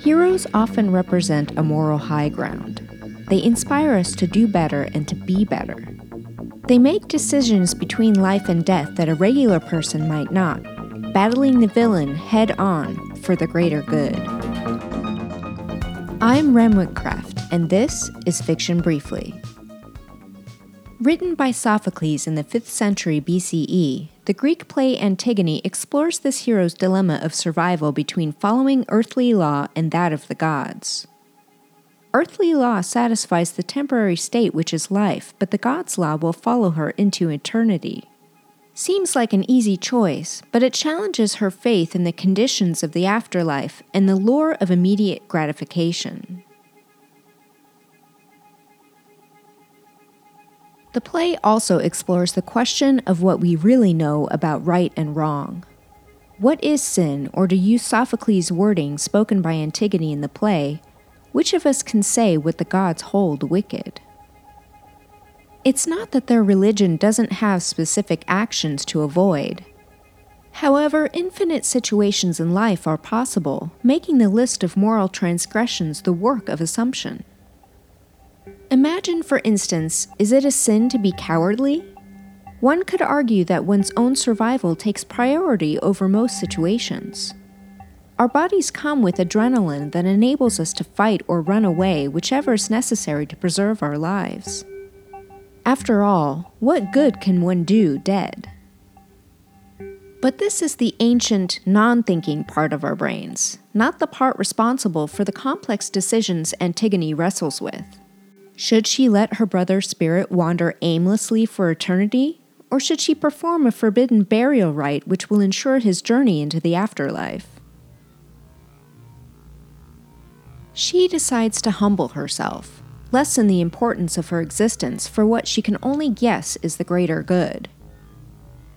Heroes often represent a moral high ground. They inspire us to do better and to be better. They make decisions between life and death that a regular person might not, battling the villain head on for the greater good. I'm Rem Whitcraft, and this is Fiction Briefly. Written by Sophocles in the 5th century BCE, the Greek play Antigone explores this hero's dilemma of survival between following earthly law and that of the gods. Earthly law satisfies the temporary state which is life, but the gods' law will follow her into eternity. Seems like an easy choice, but it challenges her faith in the conditions of the afterlife and the lure of immediate gratification. The play also explores the question of what we really know about right and wrong. What is sin, or to use Sophocles' wording spoken by Antigone in the play, which of us can say what the gods hold wicked? It's not that their religion doesn't have specific actions to avoid. However, infinite situations in life are possible, making the list of moral transgressions the work of assumption. Imagine, for instance, is it a sin to be cowardly? One could argue that one's own survival takes priority over most situations. Our bodies come with adrenaline that enables us to fight or run away, whichever is necessary to preserve our lives. After all, what good can one do dead? But this is the ancient, non thinking part of our brains, not the part responsible for the complex decisions Antigone wrestles with. Should she let her brother's spirit wander aimlessly for eternity, or should she perform a forbidden burial rite which will ensure his journey into the afterlife? She decides to humble herself, lessen the importance of her existence for what she can only guess is the greater good.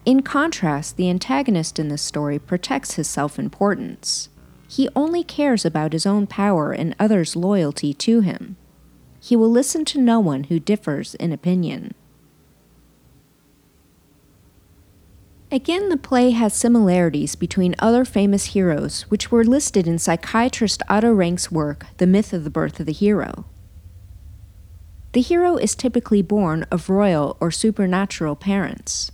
In contrast, the antagonist in this story protects his self importance. He only cares about his own power and others' loyalty to him. He will listen to no one who differs in opinion. Again, the play has similarities between other famous heroes, which were listed in psychiatrist Otto Rank's work, The Myth of the Birth of the Hero. The hero is typically born of royal or supernatural parents.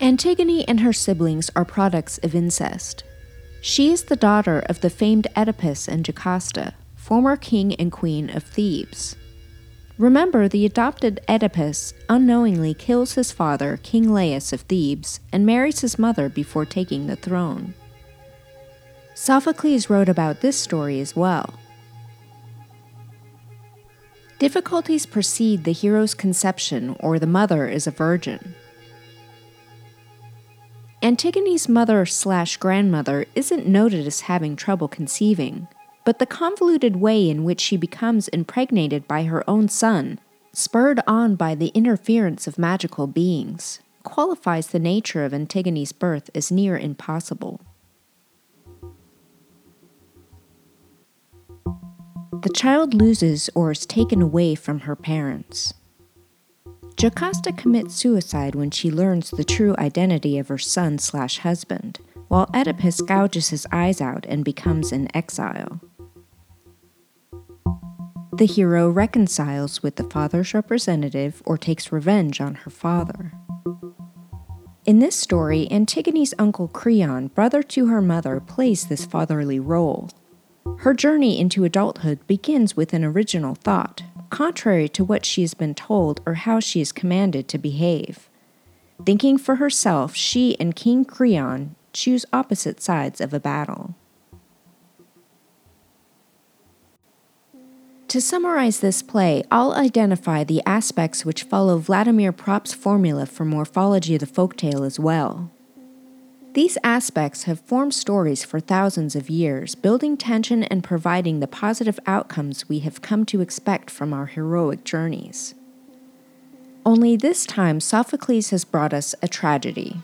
Antigone and her siblings are products of incest. She is the daughter of the famed Oedipus and Jocasta, former king and queen of Thebes. Remember, the adopted Oedipus unknowingly kills his father, King Laius of Thebes, and marries his mother before taking the throne. Sophocles wrote about this story as well. Difficulties precede the hero's conception, or the mother is a virgin. Antigone's mother slash grandmother isn't noted as having trouble conceiving, but the convoluted way in which she becomes impregnated by her own son, spurred on by the interference of magical beings, qualifies the nature of Antigone's birth as near impossible. the child loses or is taken away from her parents. Jocasta commits suicide when she learns the true identity of her son slash husband, while Oedipus gouges his eyes out and becomes an exile. The hero reconciles with the father's representative or takes revenge on her father. In this story, Antigone's uncle Creon, brother to her mother, plays this fatherly role. Her journey into adulthood begins with an original thought, contrary to what she has been told or how she is commanded to behave. Thinking for herself, she and King Creon choose opposite sides of a battle. To summarize this play, I'll identify the aspects which follow Vladimir Propp's formula for morphology of the folktale as well. These aspects have formed stories for thousands of years, building tension and providing the positive outcomes we have come to expect from our heroic journeys. Only this time, Sophocles has brought us a tragedy.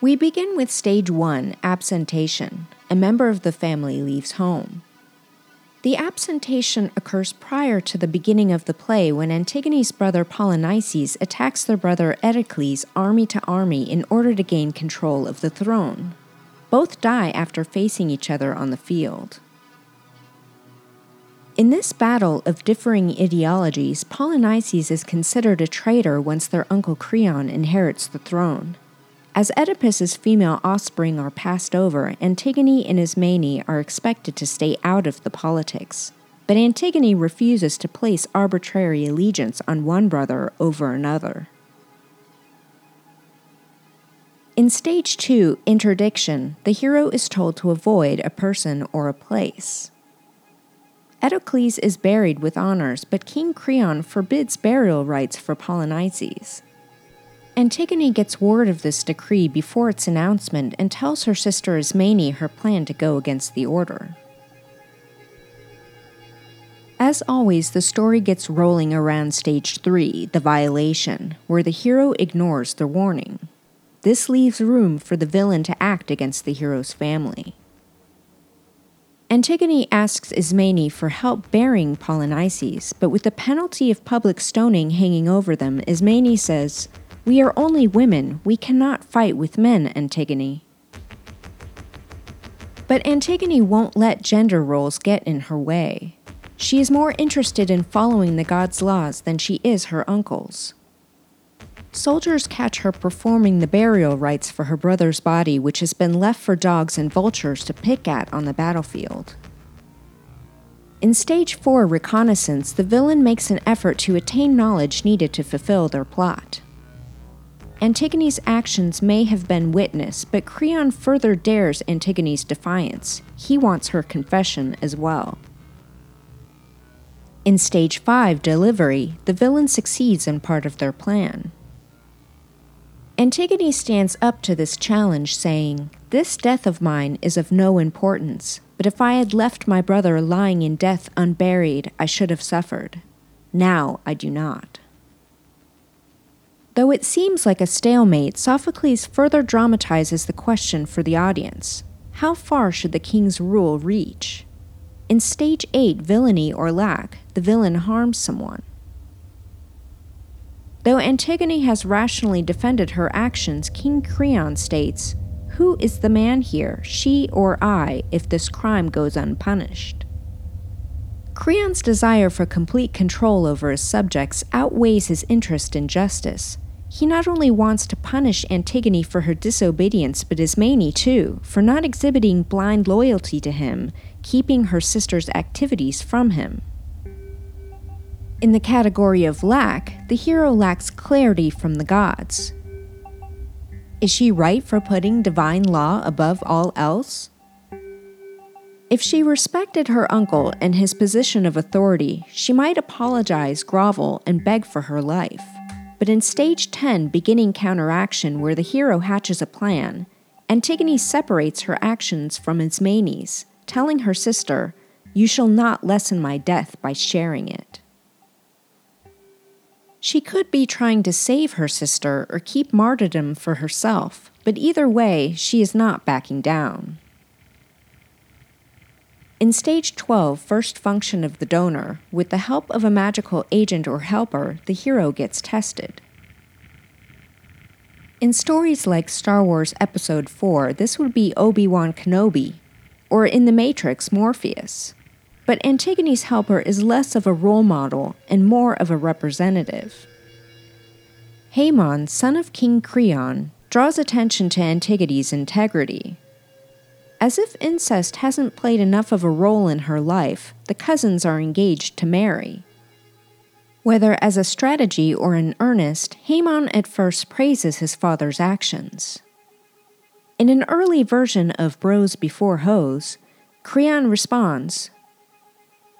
We begin with stage one absentation. A member of the family leaves home. The absentation occurs prior to the beginning of the play when Antigone's brother Polynices attacks their brother Eteocles army to army in order to gain control of the throne. Both die after facing each other on the field. In this battle of differing ideologies, Polynices is considered a traitor once their uncle Creon inherits the throne. As Oedipus's female offspring are passed over, Antigone and Ismene are expected to stay out of the politics. But Antigone refuses to place arbitrary allegiance on one brother over another. In stage 2, interdiction, the hero is told to avoid a person or a place. Eteocles is buried with honors, but King Creon forbids burial rites for Polynices. Antigone gets word of this decree before its announcement and tells her sister Ismene her plan to go against the order. As always, the story gets rolling around stage 3, the violation, where the hero ignores the warning. This leaves room for the villain to act against the hero's family. Antigone asks Ismene for help burying Polynices, but with the penalty of public stoning hanging over them, Ismene says, We are only women. We cannot fight with men, Antigone. But Antigone won't let gender roles get in her way. She is more interested in following the god's laws than she is her uncle's. Soldiers catch her performing the burial rites for her brother's body, which has been left for dogs and vultures to pick at on the battlefield. In Stage 4 Reconnaissance, the villain makes an effort to attain knowledge needed to fulfill their plot. Antigone's actions may have been witnessed, but Creon further dares Antigone's defiance. He wants her confession as well. In Stage 5 Delivery, the villain succeeds in part of their plan. Antigone stands up to this challenge, saying, This death of mine is of no importance, but if I had left my brother lying in death unburied, I should have suffered. Now I do not. Though it seems like a stalemate, Sophocles further dramatizes the question for the audience How far should the king's rule reach? In stage 8, villainy or lack, the villain harms someone. Though Antigone has rationally defended her actions, King Creon states, Who is the man here, she or I, if this crime goes unpunished? Creon's desire for complete control over his subjects outweighs his interest in justice. He not only wants to punish Antigone for her disobedience, but Ismene too, for not exhibiting blind loyalty to him, keeping her sister's activities from him. In the category of lack, the hero lacks clarity from the gods. Is she right for putting divine law above all else? If she respected her uncle and his position of authority, she might apologize, grovel, and beg for her life. But in stage 10, beginning counteraction, where the hero hatches a plan, Antigone separates her actions from Ismene's, telling her sister, You shall not lessen my death by sharing it. She could be trying to save her sister or keep martyrdom for herself, but either way, she is not backing down. In stage 12, first function of the donor, with the help of a magical agent or helper, the hero gets tested. In stories like Star Wars Episode 4, this would be Obi Wan Kenobi, or in The Matrix, Morpheus but Antigone's helper is less of a role model and more of a representative. Haemon, son of King Creon, draws attention to Antigone's integrity. As if incest hasn't played enough of a role in her life, the cousins are engaged to marry. Whether as a strategy or in earnest, Haemon at first praises his father's actions. In an early version of Bros Before Hoes, Creon responds,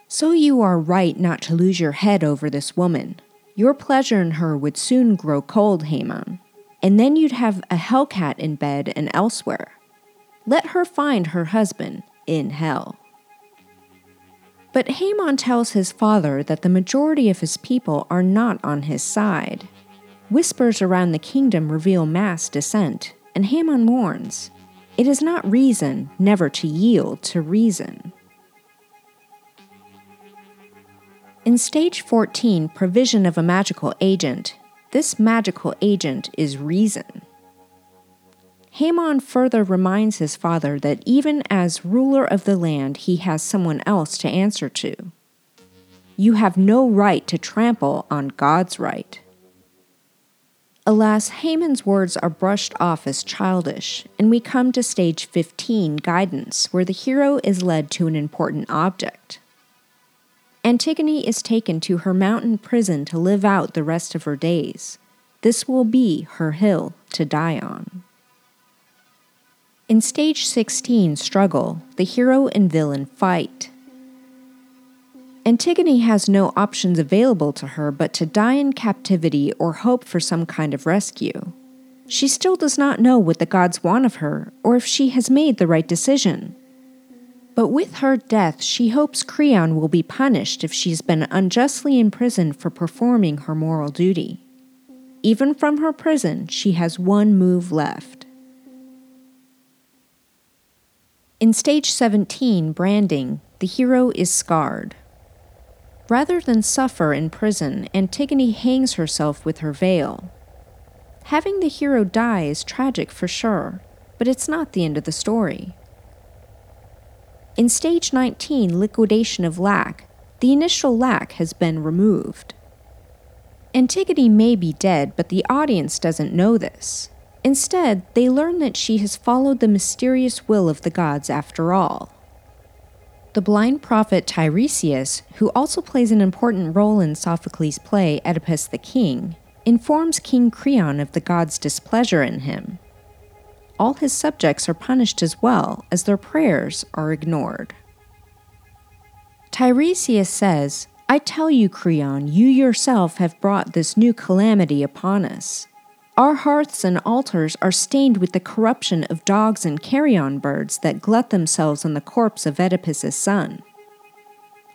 so you are right not to lose your head over this woman. Your pleasure in her would soon grow cold, Haemon, and then you'd have a hellcat in bed and elsewhere. Let her find her husband in hell. But Haemon tells his father that the majority of his people are not on his side. Whispers around the kingdom reveal mass dissent, and Haemon warns it is not reason never to yield to reason. In stage 14, provision of a magical agent, this magical agent is reason. Haemon further reminds his father that even as ruler of the land, he has someone else to answer to. You have no right to trample on God's right. Alas, Haemon's words are brushed off as childish, and we come to stage 15, guidance, where the hero is led to an important object. Antigone is taken to her mountain prison to live out the rest of her days. This will be her hill to die on. In stage 16, struggle, the hero and villain fight. Antigone has no options available to her but to die in captivity or hope for some kind of rescue. She still does not know what the gods want of her or if she has made the right decision. But with her death, she hopes Creon will be punished if she's been unjustly imprisoned for performing her moral duty. Even from her prison, she has one move left. In stage 17, branding, the hero is scarred. Rather than suffer in prison, Antigone hangs herself with her veil. Having the hero die is tragic for sure, but it's not the end of the story. In stage 19, liquidation of lack, the initial lack has been removed. Antigone may be dead, but the audience doesn't know this. Instead, they learn that she has followed the mysterious will of the gods after all. The blind prophet Tiresias, who also plays an important role in Sophocles' play Oedipus the King, informs King Creon of the god's displeasure in him. All his subjects are punished as well, as their prayers are ignored. Tiresias says, I tell you, Creon, you yourself have brought this new calamity upon us. Our hearths and altars are stained with the corruption of dogs and carrion birds that glut themselves on the corpse of Oedipus's son.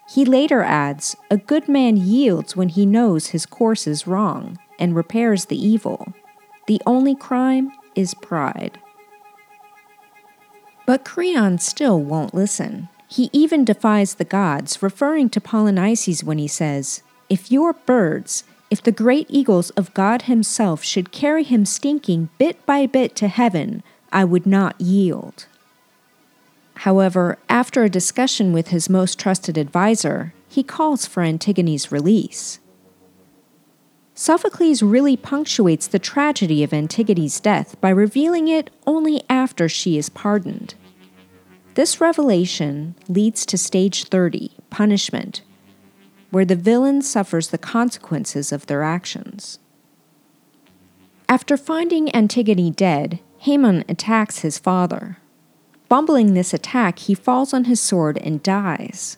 He later adds, A good man yields when he knows his course is wrong and repairs the evil. The only crime is pride. But Creon still won't listen. He even defies the gods, referring to Polynices when he says, If your birds, if the great eagles of God Himself should carry him stinking bit by bit to heaven, I would not yield. However, after a discussion with his most trusted adviser, he calls for Antigone's release. Sophocles really punctuates the tragedy of Antigone's death by revealing it only after she is pardoned. This revelation leads to stage 30, punishment, where the villain suffers the consequences of their actions. After finding Antigone dead, Haemon attacks his father. Fumbling this attack, he falls on his sword and dies.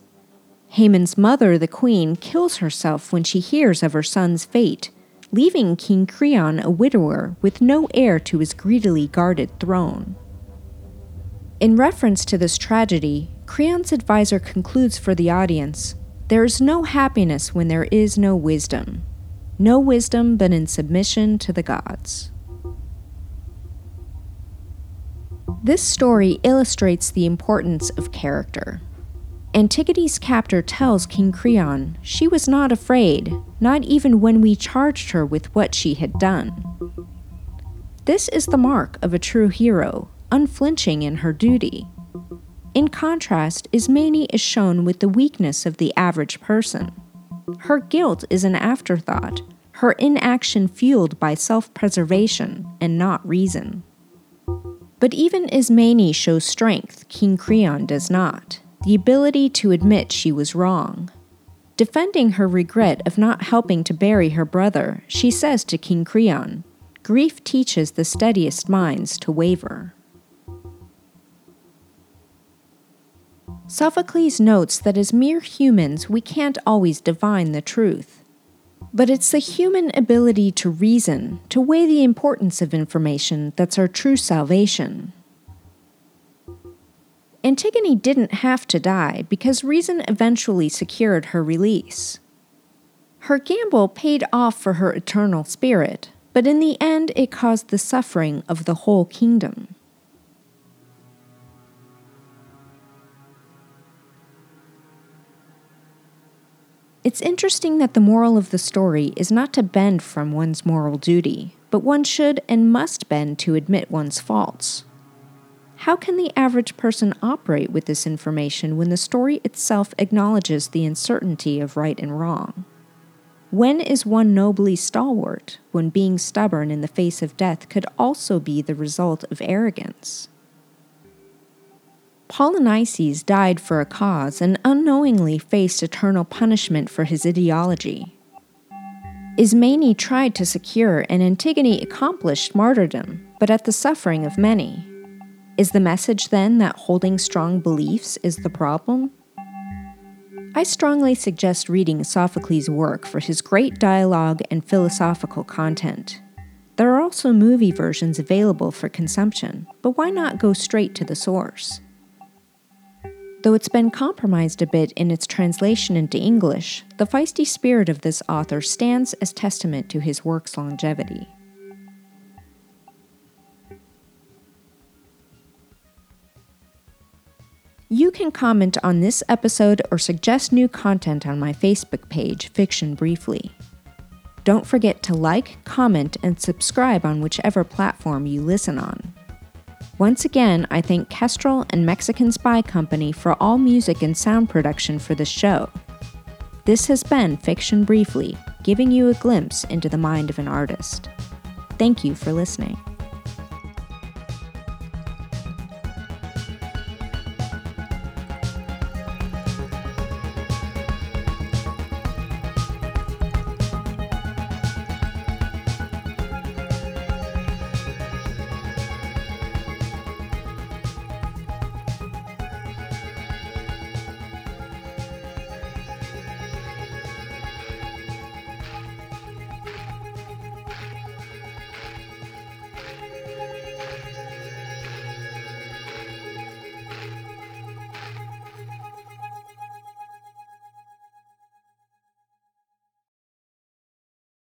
Haemon's mother, the queen, kills herself when she hears of her son's fate, leaving King Creon a widower with no heir to his greedily guarded throne. In reference to this tragedy, Creon's advisor concludes for the audience there is no happiness when there is no wisdom. No wisdom but in submission to the gods. This story illustrates the importance of character. Antigone's captor tells King Creon she was not afraid, not even when we charged her with what she had done. This is the mark of a true hero, unflinching in her duty. In contrast, Ismene is shown with the weakness of the average person. Her guilt is an afterthought, her inaction fueled by self preservation and not reason. But even Ismene shows strength, King Creon does not the ability to admit she was wrong. Defending her regret of not helping to bury her brother, she says to King Creon, Grief teaches the steadiest minds to waver. Sophocles notes that as mere humans, we can't always divine the truth. But it's the human ability to reason, to weigh the importance of information, that's our true salvation. Antigone didn't have to die because reason eventually secured her release. Her gamble paid off for her eternal spirit, but in the end it caused the suffering of the whole kingdom. It's interesting that the moral of the story is not to bend from one's moral duty, but one should and must bend to admit one's faults. How can the average person operate with this information when the story itself acknowledges the uncertainty of right and wrong? When is one nobly stalwart when being stubborn in the face of death could also be the result of arrogance? Polynices died for a cause and unknowingly faced eternal punishment for his ideology. Ismene tried to secure and Antigone accomplished martyrdom, but at the suffering of many. Is the message then that holding strong beliefs is the problem? I strongly suggest reading Sophocles' work for his great dialogue and philosophical content. There are also movie versions available for consumption, but why not go straight to the source? Though it's been compromised a bit in its translation into English, the feisty spirit of this author stands as testament to his work's longevity. You can comment on this episode or suggest new content on my Facebook page, Fiction Briefly. Don't forget to like, comment, and subscribe on whichever platform you listen on. Once again, I thank Kestrel and Mexican Spy Company for all music and sound production for the show. This has been Fiction Briefly, giving you a glimpse into the mind of an artist. Thank you for listening.